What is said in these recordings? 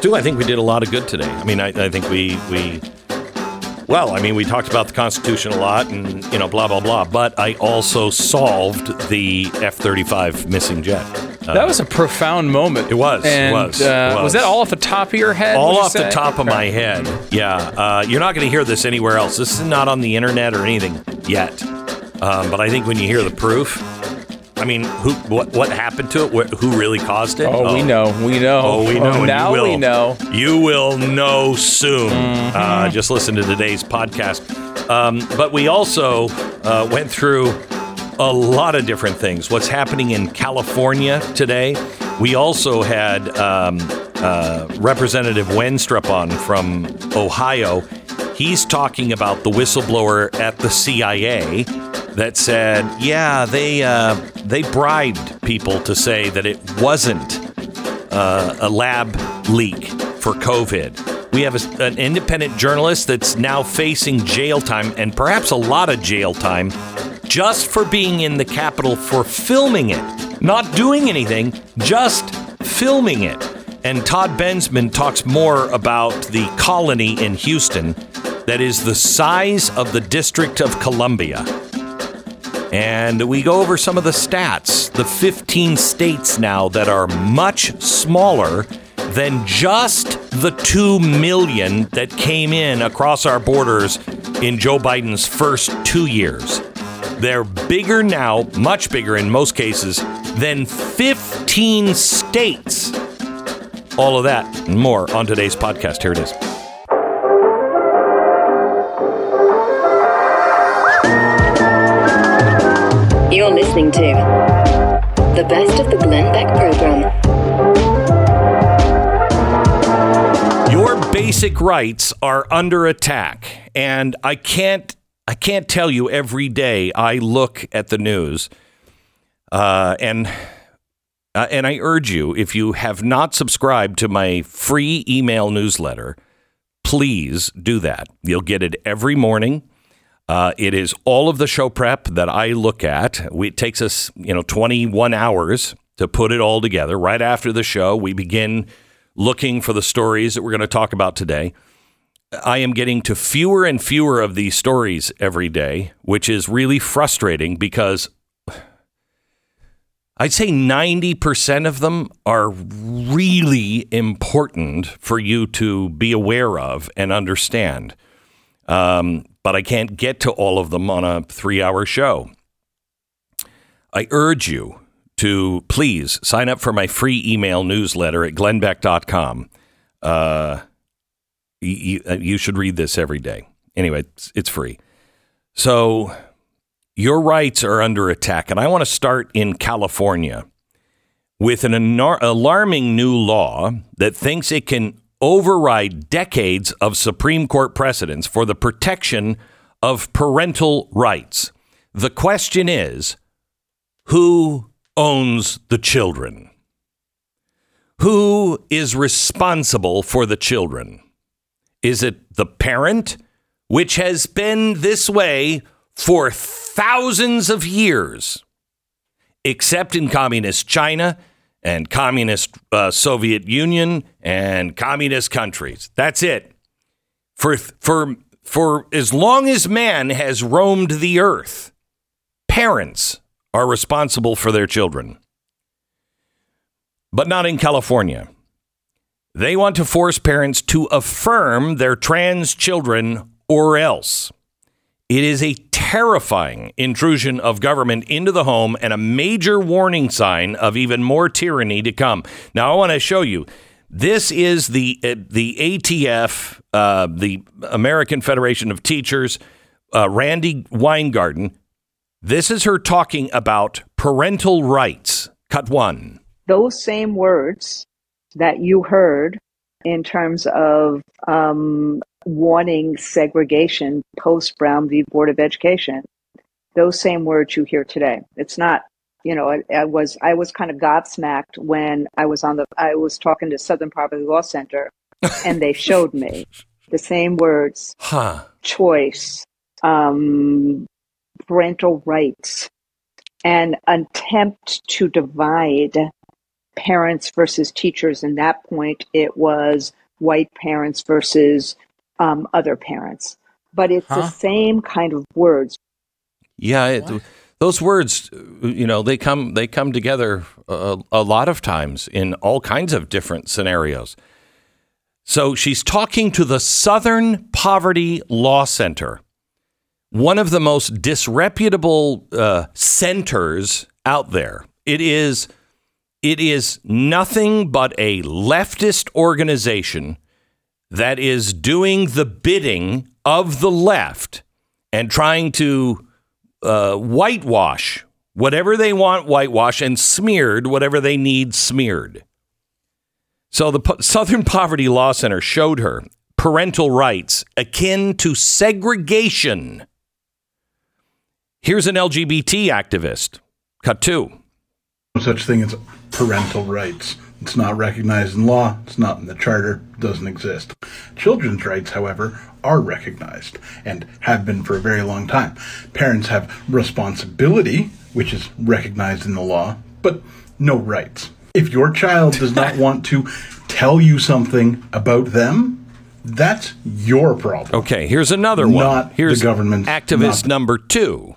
Stu, I think we did a lot of good today. I mean, I, I think we we well, I mean, we talked about the Constitution a lot, and you know, blah blah blah. But I also solved the F thirty five missing jet. Uh, that was a profound moment. It was. And, it was, uh, was. was. that all off the top of your head? All you off say? the top of my head. Yeah. Uh, you're not going to hear this anywhere else. This is not on the internet or anything yet. Um, but I think when you hear the proof, I mean, who, what, what happened to it? What, who really caused it? Oh, we know, we know. Oh, we know. and now will. we know. You will know soon. Uh, just listen to today's podcast. Um, but we also uh, went through a lot of different things. What's happening in California today? We also had um, uh, Representative Wenstrup on from Ohio. He's talking about the whistleblower at the CIA that said, yeah, they uh, they bribed people to say that it wasn't uh, a lab leak for COVID. We have a, an independent journalist that's now facing jail time and perhaps a lot of jail time just for being in the Capitol for filming it, not doing anything, just filming it. And Todd Bensman talks more about the colony in Houston that is the size of the District of Columbia. And we go over some of the stats. The 15 states now that are much smaller than just the 2 million that came in across our borders in Joe Biden's first two years. They're bigger now, much bigger in most cases, than 15 states. All of that and more on today's podcast. Here it is. Listening to the best of the Glenn Beck program. Your basic rights are under attack, and I can't I can't tell you every day I look at the news, uh, and uh, and I urge you if you have not subscribed to my free email newsletter, please do that. You'll get it every morning. Uh, it is all of the show prep that I look at. We, it takes us, you know, 21 hours to put it all together. Right after the show, we begin looking for the stories that we're going to talk about today. I am getting to fewer and fewer of these stories every day, which is really frustrating because I'd say 90% of them are really important for you to be aware of and understand. Um, but I can't get to all of them on a three hour show. I urge you to please sign up for my free email newsletter at glennbeck.com. Uh, you, you should read this every day. Anyway, it's, it's free. So, your rights are under attack. And I want to start in California with an alarming new law that thinks it can override decades of Supreme Court precedents for the protection of parental rights. The question is who owns the children? Who is responsible for the children? Is it the parent, which has been this way for thousands of years, except in communist China and communist uh, Soviet Union and communist countries. That's it. For for for as long as man has roamed the earth, parents are responsible for their children. But not in California. They want to force parents to affirm their trans children or else. It is a terrifying intrusion of government into the home and a major warning sign of even more tyranny to come. Now, I want to show you. This is the uh, the ATF, uh, the American Federation of Teachers, uh, Randi Weingarten. This is her talking about parental rights. Cut one. Those same words that you heard in terms of um, wanting segregation post Brown v. Board of Education, those same words you hear today. It's not, you know, I, I, was I was kind of gobsmacked when I was on the I was talking to Southern Poverty Law Center, and they showed me the same words: huh. choice, um, parental rights, and attempt to divide parents versus teachers. And that point, it was white parents versus um, other parents. But it's Huh? the same kind of words. Yeah, it, those words, you know, they come they come together a, a lot of times in all kinds of different scenarios. So she's talking to the Southern Poverty Law Center, one of the most disreputable uh, centers out there. It is it is nothing but a leftist organization that is doing the bidding of the left and trying to uh, whitewash whatever they want whitewash and smeared whatever they need smeared. So the Po- Southern Poverty Law Center showed her parental rights akin to segregation. Here's an LGBT activist. Cut two. no such thing as parental rights. It's not recognized in law, it's not in the charter, doesn't exist. Children's rights, however, are recognized and have been for a very long time. Parents have responsibility, which is recognized in the law, but no rights. If your child does not want to tell you something about them, that's your problem. Okay, here's another one. Not the here's government's, activist not- number two.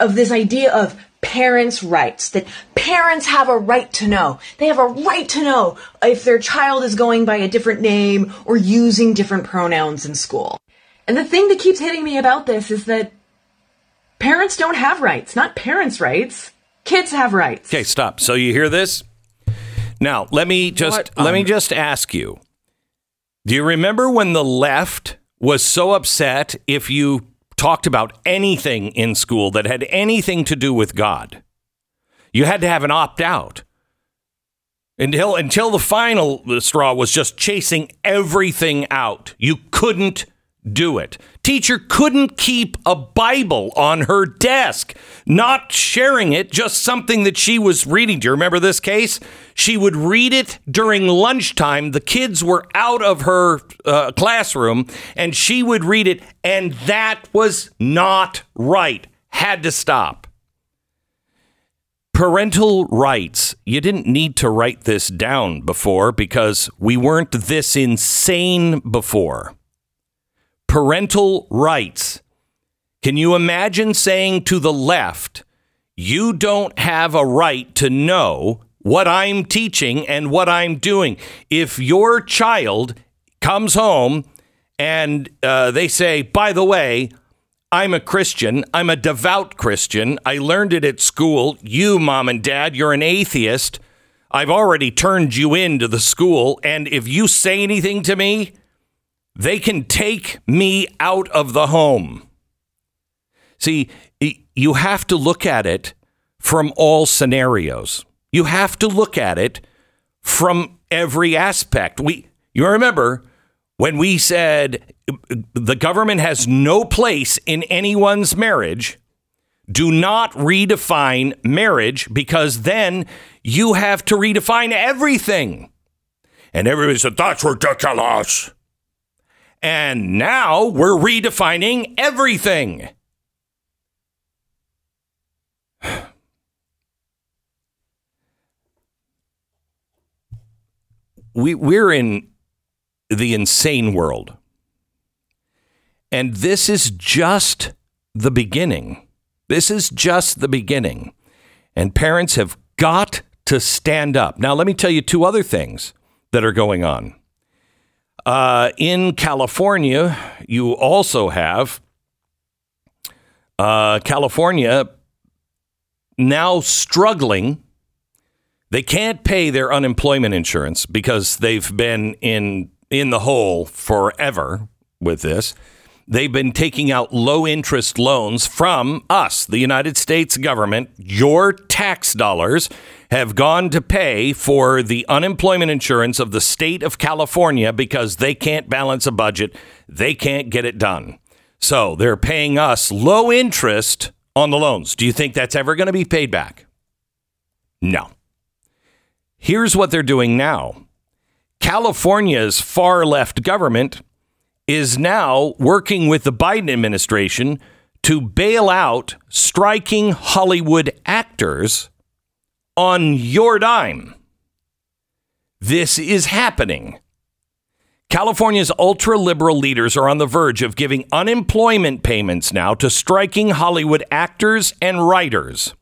of this idea of parents' rights, that parents have a right to know. They have a right to know if their child is going by a different name or using different pronouns in school. And the thing that keeps hitting me about this is that parents don't have rights, not parents' rights. Kids have rights. Okay, stop. So you hear this? Now, let me just What let me um, just ask you. Do you remember when the left was so upset if you talked about anything in school that had anything to do with God? You had to have an opt out. Until until the final straw was just chasing everything out. You couldn't do it. Teacher couldn't keep a Bible on her desk, not sharing it, just something that she was reading. Do you remember this case? She would read it during lunchtime. The kids were out of her uh, classroom, and she would read it, and that was not right. Had to stop. Parental rights. You didn't need to write this down before because we weren't this insane before. Parental rights. Can you imagine saying to the left, you don't have a right to know what I'm teaching and what I'm doing? If your child comes home and uh, they say, by the way, I'm a Christian. I'm a devout Christian. I learned it at school. You, mom and dad, you're an atheist. I've already turned you into the school. And if you say anything to me, they can take me out of the home. See, you have to look at it from all scenarios. You have to look at it from every aspect. We you remember when we said the government has no place in anyone's marriage, do not redefine marriage because then you have to redefine everything. And everybody said, that's ridiculous. And now we're redefining everything. We, we're in the insane world. And this is just the beginning. This is just the beginning. And parents have got to stand up. Now, let me tell you two other things that are going on. Uh, in California, you also have uh, California now struggling. They can't pay their unemployment insurance because they've been in in the hole forever with this. They've been taking out low interest loans from us, the United States government. Your tax dollars have gone to pay for the unemployment insurance of the state of California because they can't balance a budget. They can't get it done. So they're paying us low interest on the loans. Do you think that's ever going to be paid back? No. Here's what they're doing now California's far left government is now working with the Biden administration to bail out striking Hollywood actors on your dime. this is happening. California's ultra liberal leaders are on the verge of giving unemployment payments now to striking Hollywood actors and writers.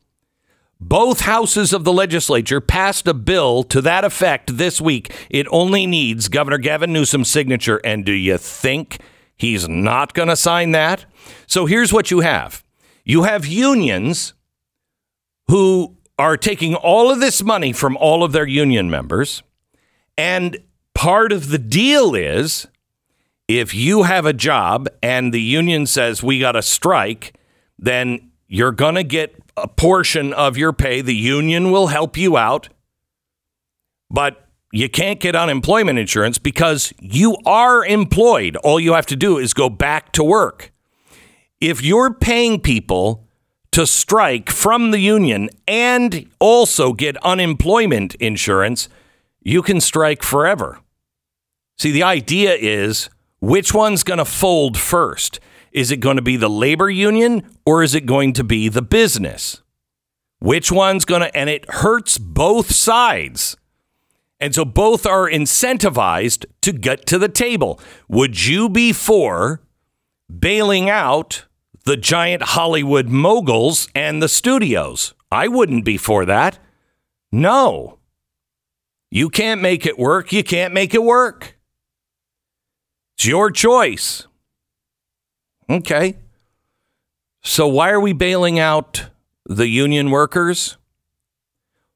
Both houses of the legislature passed a bill to that effect this week. It only needs Governor Gavin Newsom's signature. And do you think he's not going to sign that? So here's what you have you have unions who are taking all of this money from all of their union members. And part of the deal is if you have a job and the union says we got to strike, then you're going to get a portion of your pay. The union will help you out. But you can't get unemployment insurance because you are employed. All you have to do is go back to work. If you're paying people to strike from the union and also get unemployment insurance, you can strike forever. See, the idea is which one's going to fold first? Is it going to be the labor union or is it going to be the business? Which one's going to, and it hurts both sides. And so both are incentivized to get to the table. Would you be for bailing out the giant Hollywood moguls and the studios? I wouldn't be for that. No. You can't make it work. You can't make it work. It's your choice. Okay. So why are we bailing out the union workers?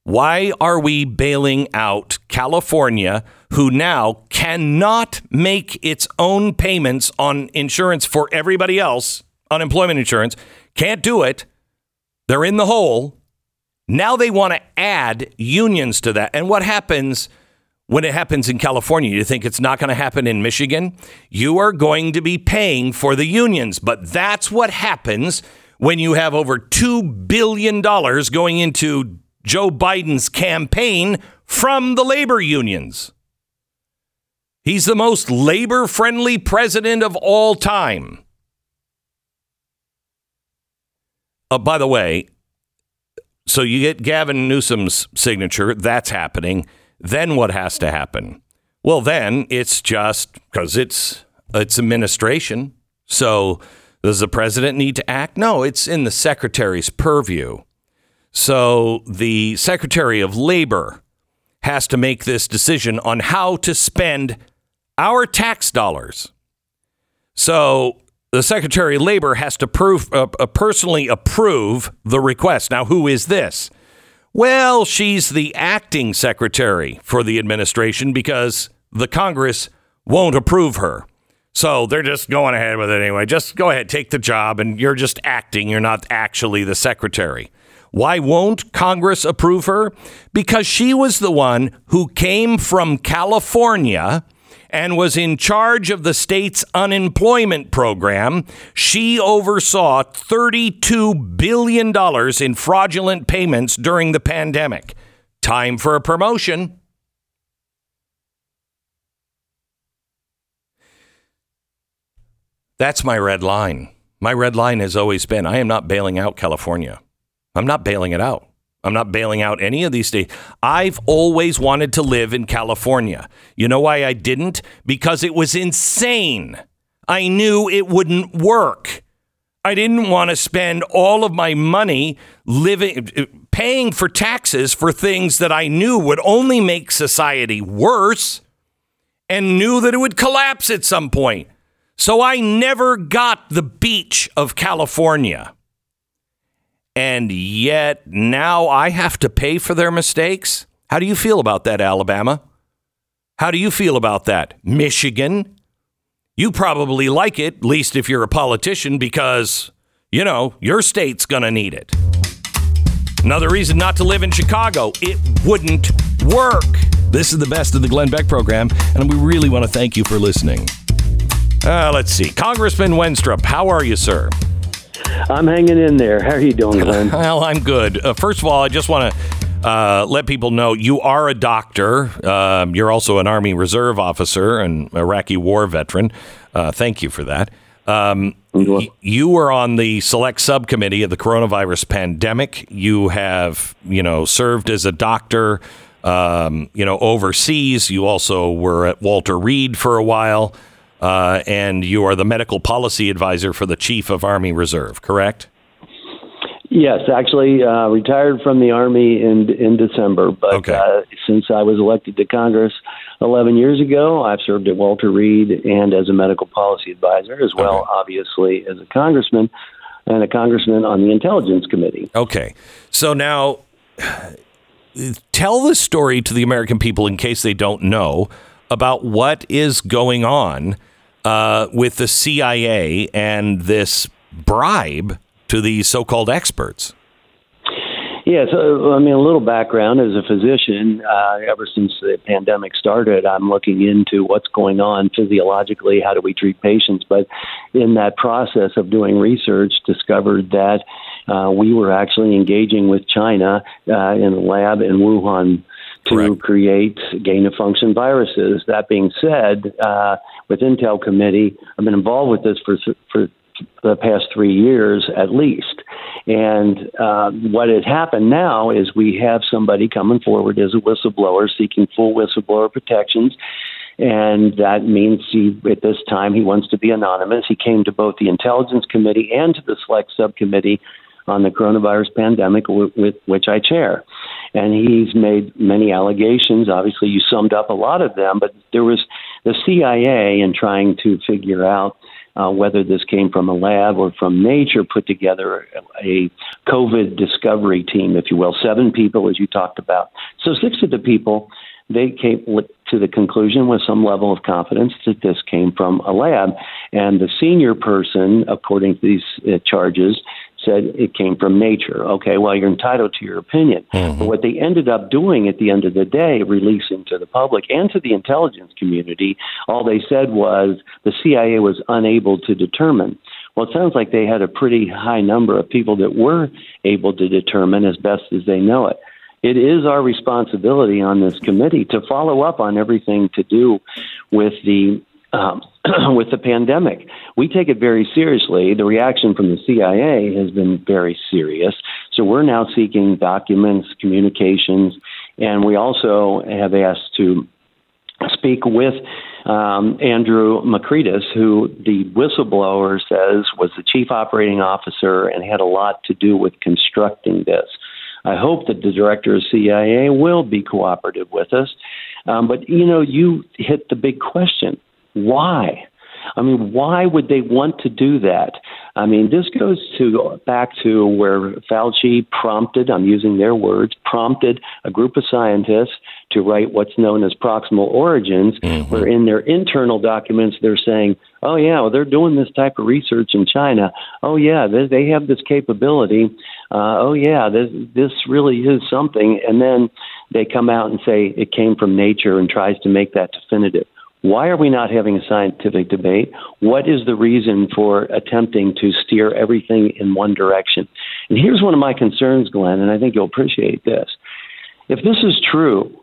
Why are we bailing out California, who now cannot make its own payments on insurance for everybody else, unemployment insurance? Can't do it. They're in the hole. Now they want to add unions to that. And what happens when it happens in California? You think it's not going to happen in Michigan? You are going to be paying for the unions. But that's what happens when you have over $2 billion going into Joe Biden's campaign from the labor unions. He's the most labor friendly president of all time. Uh, by the way, so you get Gavin Newsom's signature, that's happening. Then what has to happen? Well, then it's just because it's it's administration. So does the president need to act? No, it's in the secretary's purview. So the Secretary of Labor has to make this decision on how to spend our tax dollars. So the Secretary of Labor has to prove, uh, uh, personally approve the request. Now, who is this? Well, she's the acting secretary for the administration because the Congress won't approve her. So they're just going ahead with it anyway. Just go ahead, take the job, and you're just acting. You're not actually the secretary. Why won't Congress approve her? Because she was the one who came from California and was in charge of the state's unemployment program. She oversaw $32 billion in fraudulent payments during the pandemic. Time for a promotion. That's my red line. My red line has always been I am not bailing out California. I'm not bailing it out. I'm not bailing out any of these states. I've always wanted to live in California. You know why I didn't? Because it was insane. I knew it wouldn't work. I didn't want to spend all of my money living paying for taxes for things that I knew would only make society worse and knew that it would collapse at some point. So I never got the beach of California. And yet now I have to pay for their mistakes? How do you feel about that, Alabama? How do you feel about that, Michigan? You probably like it, at least if you're a politician, because, you know, your state's going to need it. Another reason not to live in Chicago, it wouldn't work. This is the best of the Glenn Beck program, and we really want to thank you for listening. Uh, let's see. Congressman Wenstrup, how are you, sir? I'm hanging in there. How are you doing, Glenn? well, I'm good. Uh, first of all, I just want to uh, let people know you are a doctor. Um, you're also an Army Reserve officer and Iraqi war veteran. Uh, thank you for that. Um, y- you were on the select subcommittee of the coronavirus pandemic. You have, you know, served as a doctor um, you know, overseas. You also were at Walter Reed for a while, uh, and you are the medical policy advisor for the Chief of Army Reserve, correct? Yes, actually, uh, retired from the Army in in December. But Okay. uh, since I was elected to Congress 11 years ago, I've served at Walter Reed and as a medical policy advisor, as well, Okay. obviously, as a congressman and a congressman on the Intelligence Committee. Okay. So now tell the story to the American people in case they don't know about what is going on uh, with the CIA and this bribe to these so called experts. Yeah, so I mean, a little background as a physician. Uh, ever since the pandemic started, I'm looking into what's going on physiologically. How do we treat patients? But in that process of doing research, discovered that uh, we were actually engaging with China uh, in a lab in Wuhan to Correct. create gain of function viruses. That being said, uh, with Intel Committee, I've been involved with this for for the past three years at least. And uh, what had happened now is we have somebody coming forward as a whistleblower seeking full whistleblower protections. And that means he, at this time, he wants to be anonymous. He came to both the Intelligence Committee and to the Select Subcommittee on the coronavirus pandemic, w- with which I chair. And he's made many allegations. Obviously, you summed up a lot of them, but there was the CIA in trying to figure out uh, whether this came from a lab or from nature, put together a COVID discovery team, if you will, seven people, as you talked about. So six of the people, they came to the conclusion with some level of confidence that this came from a lab. And the senior person, according to these uh, charges, said it came from nature. Okay, well, you're entitled to your opinion. Mm-hmm. But what they ended up doing at the end of the day, releasing to the public and to the intelligence community, all they said was the CIA was unable to determine. Well, it sounds like they had a pretty high number of people that were able to determine as best as they know it. It is our responsibility on this committee to follow up on everything to do with the um, with the pandemic. We take it very seriously. The reaction from the CIA has been very serious. So we're now seeking documents, communications, and we also have asked to speak with um, Andrew Makridis, who the whistleblower says was the chief operating officer and had a lot to do with constructing this. I hope that the director of CIA will be cooperative with us. Um, but, you know, you hit the big question why? I mean, why would they want to do that? I mean, this goes to back to where Fauci prompted, I'm using their words, prompted a group of scientists to write what's known as proximal origins, where in their internal documents they're saying, oh, yeah, well, they're doing this type of research in China. Oh, yeah, they, they have this capability. Uh, oh, yeah, this, this really is something. And then they come out and say it came from nature and tries to make that definitive. Why are we not having a scientific debate? What is the reason for attempting to steer everything in one direction? And here's one of my concerns, Glenn, and I think you'll appreciate this. If this is true,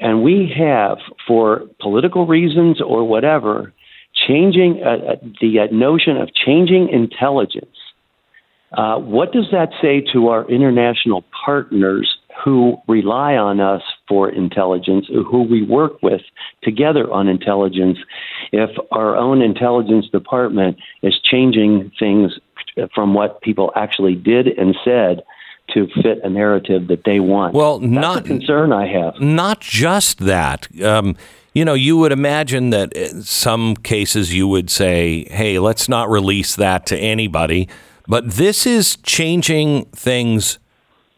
and we have, for political reasons or whatever, changing uh, uh, the uh, notion of changing intelligence, uh, what does that say to our international partners who rely on us for intelligence, who we work with together on intelligence, if our own intelligence department is changing things from what people actually did and said to fit a narrative that they want? Well, That's not a concern I have. not just that. Um, you know, you would imagine that in some cases you would say, "Hey, let's not release that to anybody." But this is changing things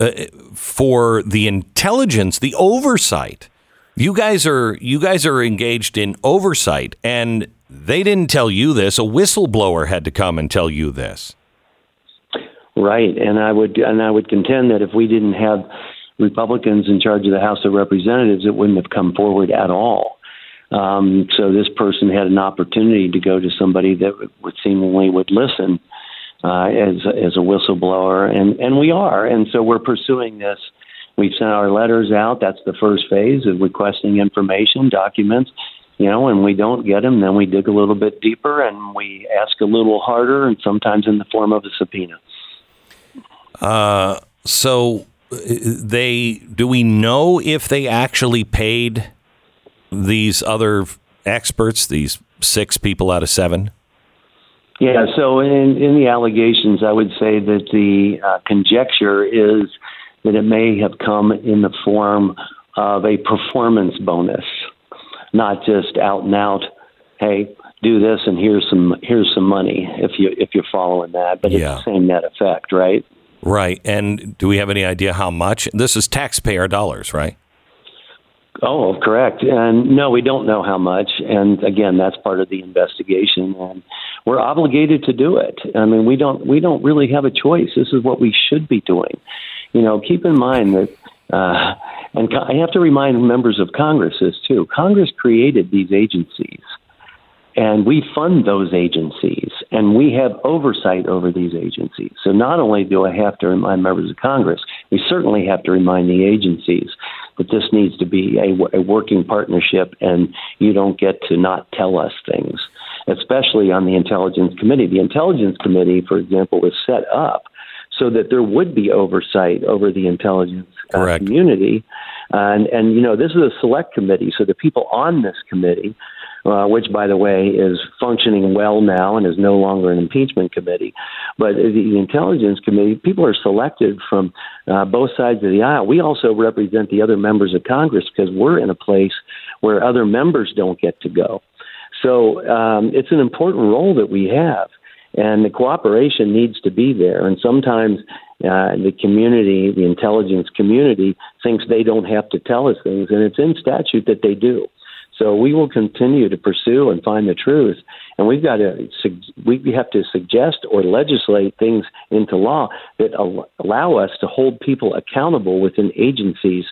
uh, for the intelligence, the oversight. You guys are you guys are engaged in oversight, and they didn't tell you this. A whistleblower had to come and tell you this. Right, and I would and I would contend that if we didn't have Republicans in charge of the House of Representatives, it wouldn't have come forward at all. Um, so this person had an opportunity to go to somebody that would, would seemingly would listen uh, as as a whistleblower, and and we are, and so we're pursuing this. We've sent our letters out. That's the first phase of requesting information, documents. You know, and we don't get them, then we dig a little bit deeper and we ask a little harder, and sometimes in the form of a subpoena. So they do we know if they actually paid these other experts, these six people out of seven? Yeah, so in, in the allegations, I would say that the uh, conjecture is that it may have come in the form of a performance bonus, not just out and out, hey, do this and here's some here's some money if you if you're following that, but Yeah. it's the same net effect, right? Right. And do we have any idea how much? This is taxpayer dollars, right? Oh, correct. And no, we don't know how much. And again, that's part of the investigation, and we're obligated to do it. I mean, we don't we don't really have a choice. This is what we should be doing. You know, keep in mind that. Uh, and I have to remind members of Congress this too. Congress created these agencies, and we fund those agencies, and we have oversight over these agencies. So not only do I have to remind members of Congress, we certainly have to remind the agencies that this needs to be a, a working partnership, and you don't get to not tell us things, especially on the Intelligence Committee. The Intelligence Committee, for example, was set up so that there would be oversight over the intelligence uh, community. And, and, you know, this is a select committee, so the people on this committee, uh, which, by the way, is functioning well now and is no longer an impeachment committee, but the, the intelligence committee, people are selected from uh, both sides of the aisle. We also represent the other members of Congress because we're in a place where other members don't get to go. So um, it's an important role that we have, and the cooperation needs to be there. And sometimes uh, the community, the intelligence community, thinks they don't have to tell us things, and it's in statute that they do. So we will continue to pursue and find the truth, and we've got to we have to suggest or legislate things into law that allow us to hold people accountable within agencies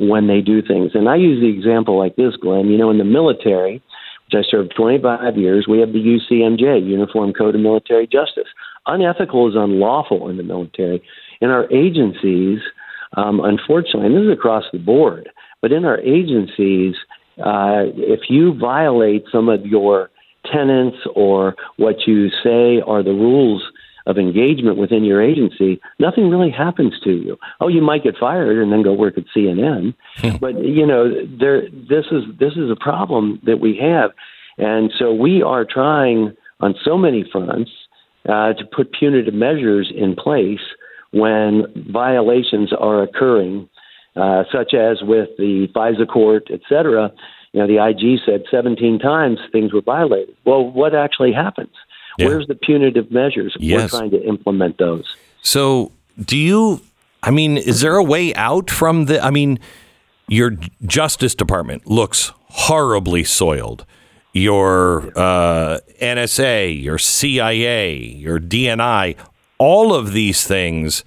when they do things. And I use the example like this, Glenn. You know, in the military, I served 25 years, we have the UCMJ, Uniform Code of Military Justice. Unethical is unlawful in the military. In our agencies, um, unfortunately, and this is across the board, but in our agencies, uh, if you violate some of your tenants or what you say are the rules of engagement within your agency, nothing really happens to you. Oh, you might get fired and then go work at CNN, but you know, there. This is this is a problem that we have, and so we are trying on so many fronts uh, to put punitive measures in place when violations are occurring, uh, such as with the FISA court, et cetera. You know, the IG said 17 times things were violated. Well, what actually happens? Yeah. Where's the punitive measures? Yes. We're trying to implement those. So, do you? I mean, is there a way out from the? I mean, your Justice Department looks horribly soiled. Your uh, NSA, your CIA, your DNI, all of these things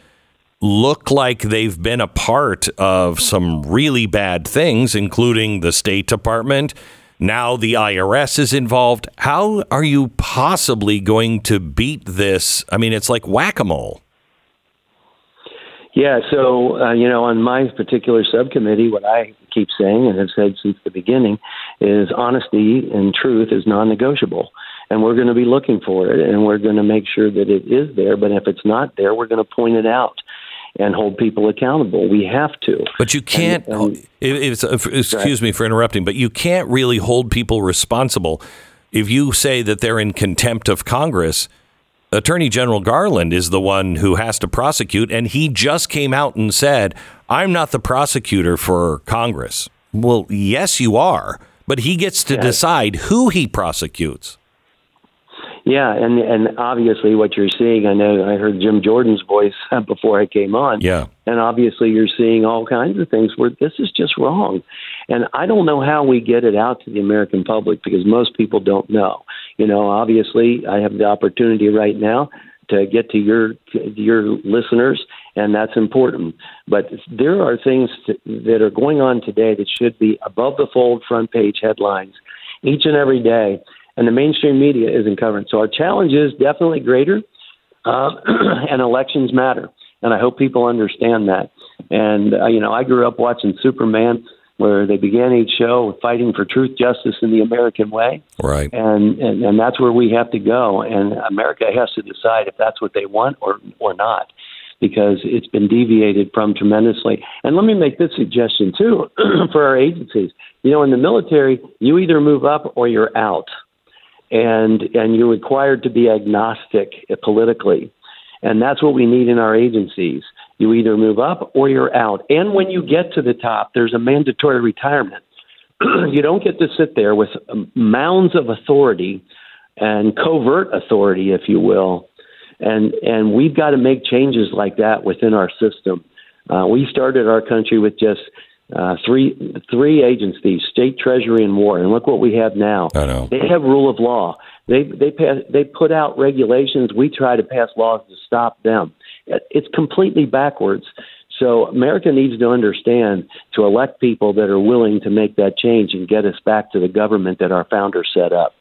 look like they've been a part of some really bad things, including the State Department. Now the IRS is involved. How are you possibly going to beat this? I mean, it's like whack a mole. Yeah, so uh, you know, on my particular subcommittee, what I keep saying and have said since the beginning is honesty and truth is non-negotiable, and we're going to be looking for it, and we're going to make sure that it is there. But if it's not there, we're going to point it out and hold people accountable. We have to. But you can't. And- if- if- uh, excuse me for interrupting, but you can't really hold people responsible if you say that they're in contempt of Congress. Attorney General Garland is the one who has to prosecute, and he just came out and said, "I'm not the prosecutor for Congress." Well, yes, you are, but he gets to decide who he prosecutes. Yeah, and and obviously what you're seeing, I know I heard Jim Jordan's voice before I came on. Yeah. And obviously you're seeing all kinds of things where this is just wrong. And I don't know how we get it out to the American public because most people don't know. You know, obviously I have the opportunity right now to get to your to your listeners and that's important. But there are things to, that are going on today that should be above the fold front page headlines each and every day and the mainstream media isn't covering. So our challenge is definitely greater, uh, and elections matter. And I hope people understand that. And uh, you know, I grew up watching Superman, where they began each show with fighting for truth, justice, and the American way. Right. And, and and that's where we have to go. And America has to decide if that's what they want or or not. because it's been deviated from tremendously. And let me make this suggestion too for our agencies. You know, in the military, you either move up or you're out, and and you're required to be agnostic politically, and that's what we need in our agencies. You either move up or you're out. And when you get to the top, there's a mandatory retirement. you don't get to sit there with mounds of authority and covert authority, if you will. And and we've got to make changes like that within our system. Uh, we started our country with just uh, three three agencies: state, treasury, and war. And look what we have now. I know. They have rule of law. They they pass, they put out regulations. We try to pass laws to stop them. It's completely backwards. So America needs to understand to elect people that are willing to make that change and get us back to the government that our founders set up.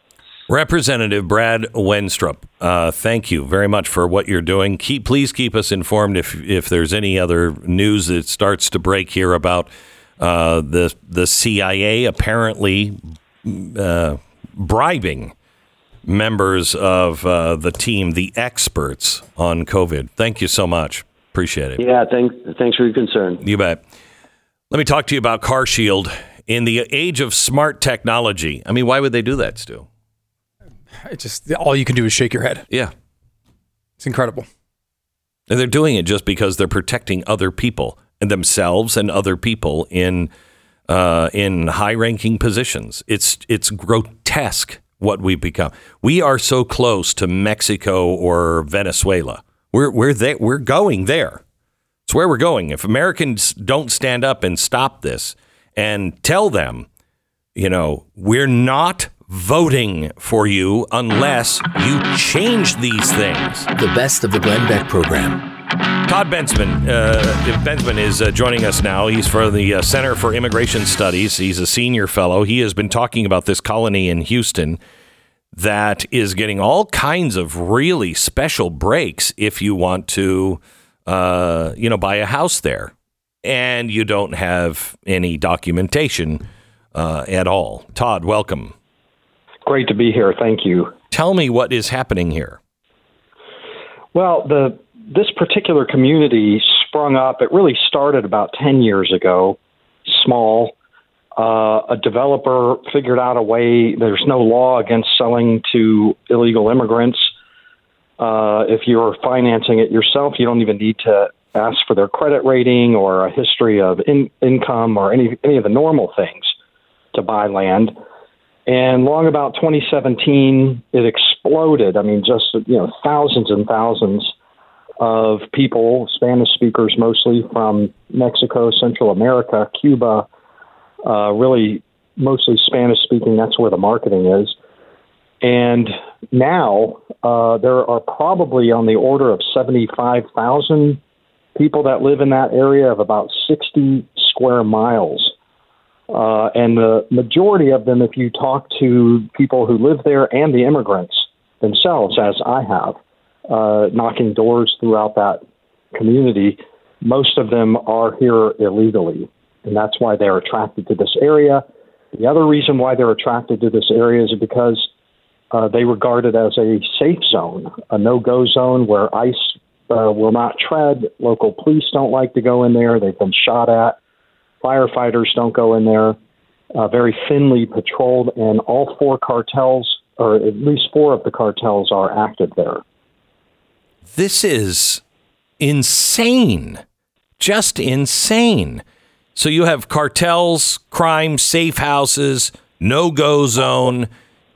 Representative Brad Wenstrup, uh, thank you very much for what you're doing. Keep, please keep us informed if if there's any other news that starts to break here about uh, the the CIA apparently uh, bribing members of uh, the team, the experts on COVID. Thank you so much. Appreciate it. Yeah, thanks. Thanks for your concern. You bet. Let me talk to you about CarShield. In the age of smart technology, I mean, why would they do that, Stu? It just all you can do is shake your head. Yeah. It's incredible. And they're doing it just because they're protecting other people and themselves and other people in uh, in high ranking positions. It's it's grotesque what we've become. We are so close to Mexico or Venezuela. We're we're there, we're going there. It's where we're going. If Americans don't stand up and stop this and tell them, you know, we're not voting for you unless you change these things. The best of the Glenn Beck program. Todd Bensman, uh, Bensman is uh, joining us now. He's for the uh, Center for Immigration Studies. He's a senior fellow. He has been talking about this colony in Houston that is getting all kinds of really special breaks if you want to, uh, you know, buy a house there, and you don't have any documentation uh, at all. Todd, welcome. Great to be here. Thank you. Tell me what is happening here. Well, the this particular community sprung up. It really started about ten years ago, small. Uh, a developer figured out a way. There's no law against selling to illegal immigrants. Uh, if you're financing it yourself, you don't even need to ask for their credit rating or a history of in, income or any any of the normal things to buy land. And long about 2017, it exploded. I mean, just you know, thousands and thousands of people, Spanish speakers mostly from Mexico, Central America, Cuba, uh, really mostly Spanish speaking. That's where the marketing is. And now uh, there are probably on the order of 75,000 people that live in that area of about 60 square miles. Uh, and the majority of them, if you talk to people who live there and the immigrants themselves, as I have, uh, knocking doors throughout that community, most of them are here illegally. And that's why they're attracted to this area. The other reason why they're attracted to this area is because uh, they regard it as a safe zone, a no go zone where ICE uh, will not tread. Local police don't like to go in there. They've been shot at. Firefighters don't go in there. Uh, very thinly patrolled, and all four cartels, or at least four of the cartels, are active there. This is insane. Just insane. So you have cartels, crime, safe houses, no go zone.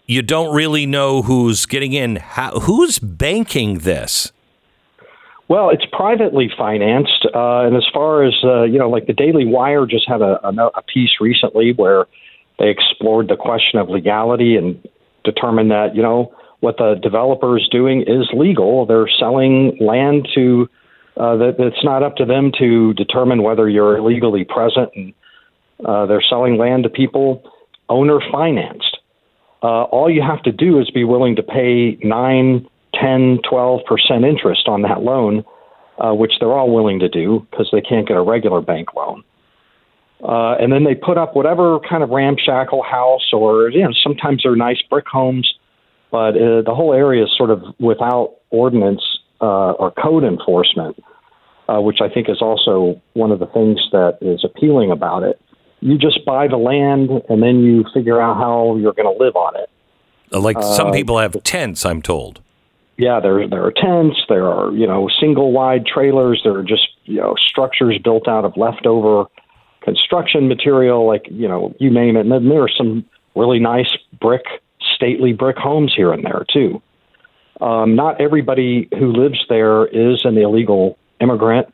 You don't really know who's getting in. How, who's banking this? Well, it's privately financed, uh, and as far as uh, you know, like the Daily Wire just had a, a, a piece recently where they explored the question of legality and determined that you know what the developer is doing is legal. They're selling land to uh, that it's not up to them to determine whether you're illegally present, and uh, they're selling land to people owner financed. Uh, all you have to do is be willing to pay nine 10, 12% interest on that loan, uh, which they're all willing to do because they can't get a regular bank loan. Uh, and then they put up whatever kind of ramshackle house, or you know, sometimes they're nice brick homes, but uh, the whole area is sort of without ordinance uh, or code enforcement. uh, which I think is also one of the things that is appealing about it. You just buy the land and then you figure out how you're going to live on it. Like some Uh, people have tents, I'm told. Yeah, there there are tents, there are you know single wide trailers, there are just you know structures built out of leftover construction material, like you know you name it. And then there are some really nice brick, stately brick homes here and there too. Um, not everybody who lives there is an illegal immigrant.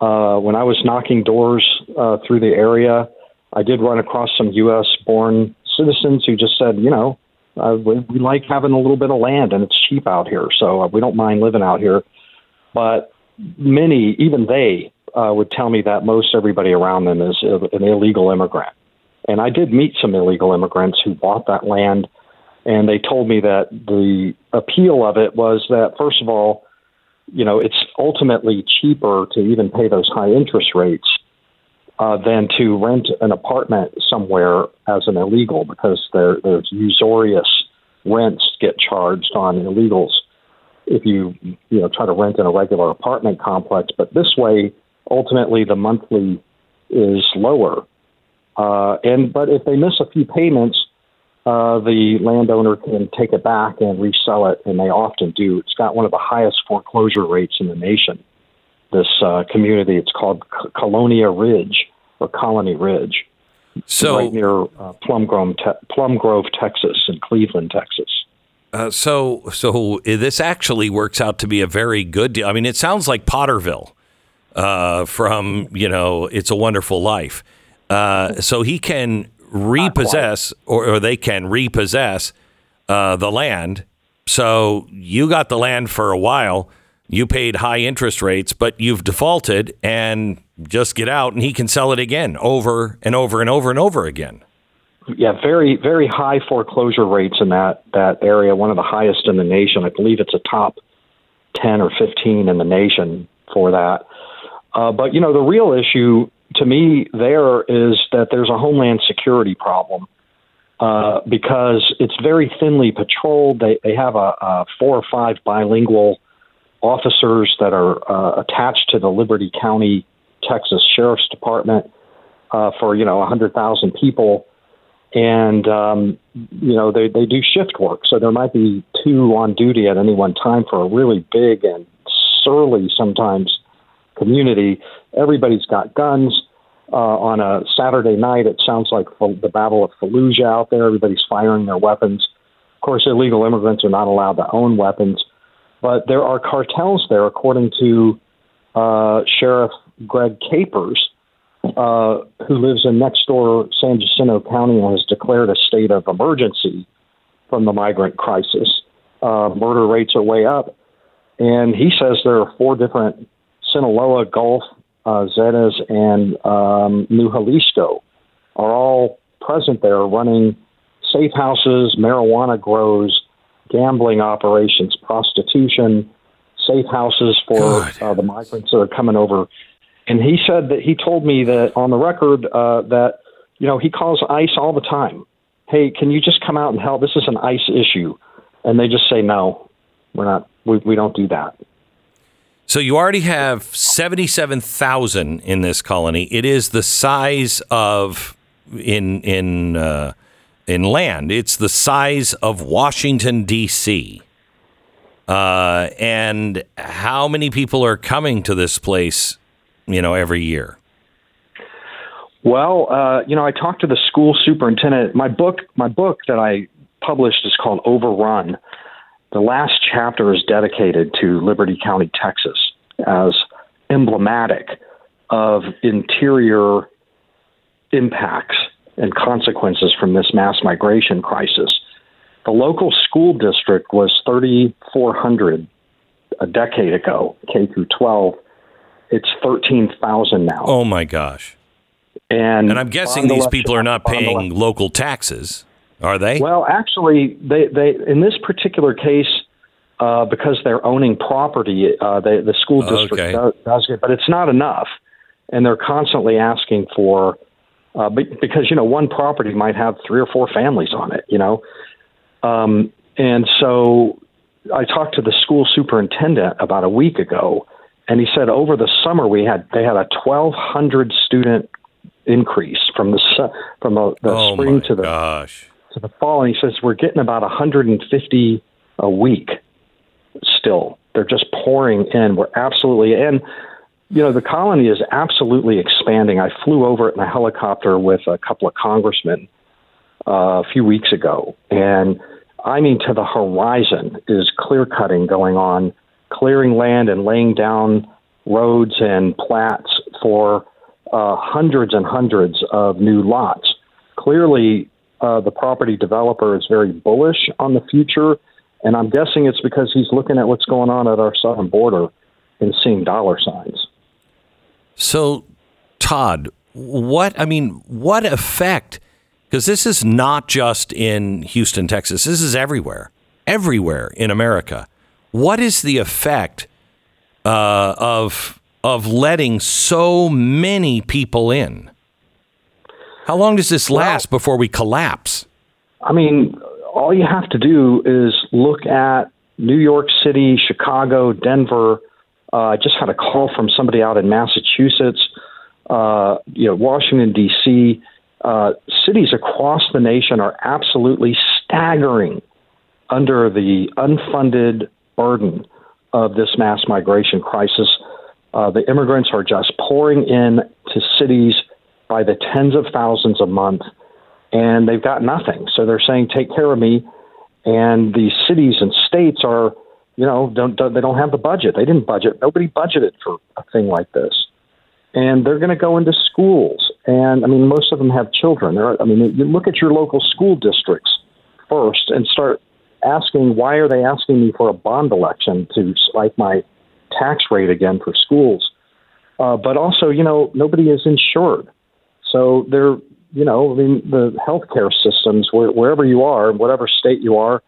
Uh, when I was knocking doors uh, through the area, I did run across some U.S. born citizens who just said, you know, uh, we, we like having a little bit of land and it's cheap out here, so uh, we don't mind living out here. But many, even they, uh, would tell me that most everybody around them is an illegal immigrant. And I did meet some illegal immigrants who bought that land, and they told me that the appeal of it was that, first of all, you know, it's ultimately cheaper to even pay those high interest rates uh, than to rent an apartment somewhere as an illegal because there, there's usurious rents get charged on illegals if you you know try to rent in a regular apartment complex. But this way, ultimately, the monthly is lower. Uh, and but if they miss a few payments, uh, the landowner can take it back and resell it, and they often do. It's got one of the highest foreclosure rates in the nation. This uh, community, it's called C- Colonia Ridge or Colony Ridge, So, right near uh, Plum Grove, te- Plum Grove, Texas, in Cleveland, Texas. uh, so, so this actually works out to be a very good deal. I mean, it sounds like Potterville uh, from you know It's a Wonderful Life. Uh, so he can repossess, or, or they can repossess uh, the land. So you got the land for a while. You paid high interest rates, but you've defaulted and just get out, and he can sell it again over and over and over and over again. Yeah, very very high foreclosure rates in that that area. One of the highest in the nation. I believe it's a top ten or fifteen in the nation for that. Uh, but you know, the real issue to me there is that there's a homeland security problem uh, because it's very thinly patrolled. They they have a, a four or five bilingual officers that are uh, attached to the Liberty County, Texas Sheriff's Department uh, for you know a 100,000 people, and um, you know they they do shift work, so there might be two on duty at any one time for a really big and surly sometimes community. Everybody's got guns. Uh, on a Saturday night, it sounds like the Battle of Fallujah out there. Everybody's firing their weapons. Of course, illegal immigrants are not allowed to own weapons, but there are cartels there, according to uh, Sheriff Greg Capers, uh, who lives in next door San Jacinto County and has declared a state of emergency from the migrant crisis. Uh, murder rates are way up. And he says there are four different Sinaloa, Gulf, uh, Zetas, and um, New Jalisco are all present there running safe houses, marijuana grows, gambling operations, prostitution, safe houses for uh, the migrants that are coming over. And he said that he told me that on the record uh, that, you know, he calls ICE all the time. Hey, can you just come out and help? This is an ICE issue. And they just say, no, we're not, we, we don't do that. So you already have 77,000 in this colony. It is the size of in in uh, in land. It's the size of Washington D.C. Uh, and how many people are coming to this place, you know, every year? Well, uh, you know, I talked to the school superintendent. My book, my book that I published is called Overrun. The last chapter is dedicated to Liberty County, Texas, as emblematic of interior impacts and consequences from this mass migration crisis. The local school district was 3,400 a decade ago, K through 12. It's 13,000 now. Oh my gosh! And, And I'm guessing these people are not paying local taxes, are they? Well, actually, they, they in this particular case, uh, because they're owning property, uh, they, the school district Okay. does, does it, but it's not enough, and they're constantly asking for uh, because you know one property might have three or four families on it, you know, um, and so I talked to the school superintendent about a week ago, And he said over the summer we had they had a 1,200 student increase from the from the, the oh spring to the gosh. To the fall, and he says we're getting about 150 a week. Still, they're just pouring in. We're absolutely and you know the colony is absolutely expanding. I flew over it in a helicopter with a couple of congressmen uh, a few weeks ago, and I mean to the horizon is clear cutting going on, clearing land and laying down roads and plats for uh, hundreds and hundreds of new lots. Clearly, uh, the property developer is very bullish on the future, and I'm guessing it's because he's looking at what's going on at our southern border and seeing dollar signs. So, Todd, what I mean, what effect? Because this is not just in Houston, Texas. This is everywhere, everywhere in America. What is the effect uh, of of letting so many people in? How long does this last before we collapse? I mean, all you have to do is look at New York City, Chicago, Denver. Uh, I just had a call from somebody out in Massachusetts, uh, you know, Washington D.C. Uh, cities across the nation are absolutely staggering under the unfunded burden of this mass migration crisis. Uh, the immigrants are just pouring in to cities by the tens of thousands a month, and they've got nothing. So they're saying, "Take care of me." And the cities and states are, you know, don't, don't they don't have the budget. They didn't budget. Nobody budgeted for a thing like this, and they're going to go into schools. And I mean, most of them have children. They're, I mean, you look at your local school districts first and start asking why are they asking me for a bond election to spike my tax rate again for schools? Uh, but also, you know, nobody is insured. So they're, you know, I mean, the healthcare systems, where, wherever you are, whatever state you are,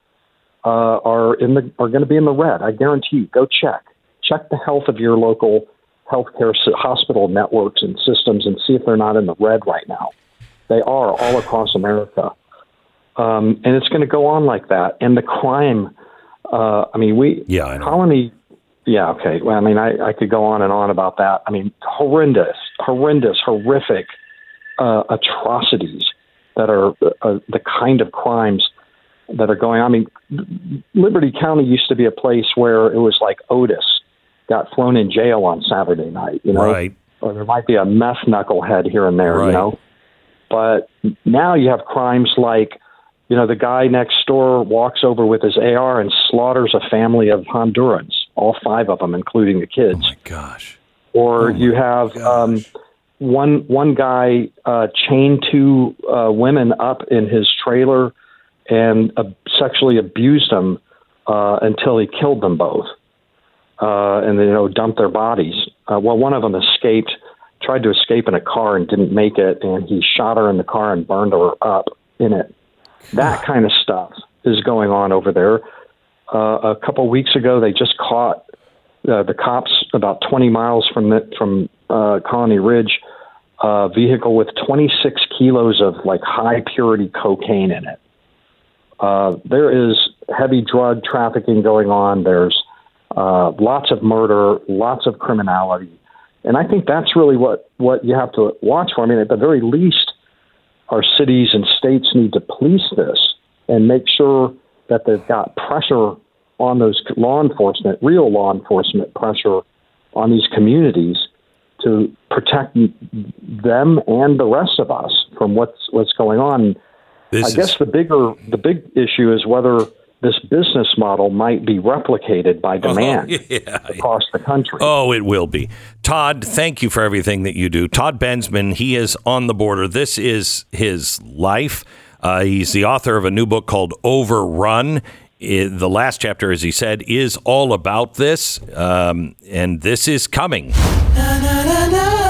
uh, are in the are going to be in the red. I guarantee you. Go check, check the health of your local healthcare hospital networks and systems, and see if they're not in the red right now. They are all across America, um, and it's going to go on like that. And the crime, uh, I mean, we Yeah, I know. colony. Yeah, okay. Well, I mean, I, I could go on and on about that. I mean, horrendous, horrendous, horrific uh, atrocities that are uh, the kind of crimes that are going on. I mean, Liberty County used to be a place where it was like Otis got thrown in jail on Saturday night, you know, Right. or there might be a meth knucklehead here and there, Right. you know. But now you have crimes like, you know, the guy next door walks over with his AR and slaughters a family of Hondurans, all five of them, including the kids Oh my gosh. or you have um, one one guy uh, chained two uh, women up in his trailer and uh, sexually abused them uh, until he killed them both, uh, and then you know dumped their bodies. Uh, well, one of them escaped, tried to escape in a car and didn't make it, and he shot her in the car and burned her up in it. That kind of stuff is going on over there. Uh, a couple weeks ago, they just caught uh, the cops about 20 miles from the, from uh, Colony Ridge a vehicle with 26 kilos of like high purity cocaine in it. Uh, there is heavy drug trafficking going on. There's uh, lots of murder, lots of criminality, and I think that's really what what you have to watch for. I mean, at the very least, our cities and states need to police this and make sure that they've got pressure on those law enforcement, real law enforcement pressure on these communities to protect them and the rest of us from what's what's going on. This I is- guess the bigger the big issue is whether this business model might be replicated by demand yeah. across the country. Oh, it will be. Todd, thank you for everything that you do. Todd Bensman, he is on the border. This is his life. Uh, he's the author of a new book called Overrun. I- the last chapter, as he said, is all about this, um, and this is coming. na na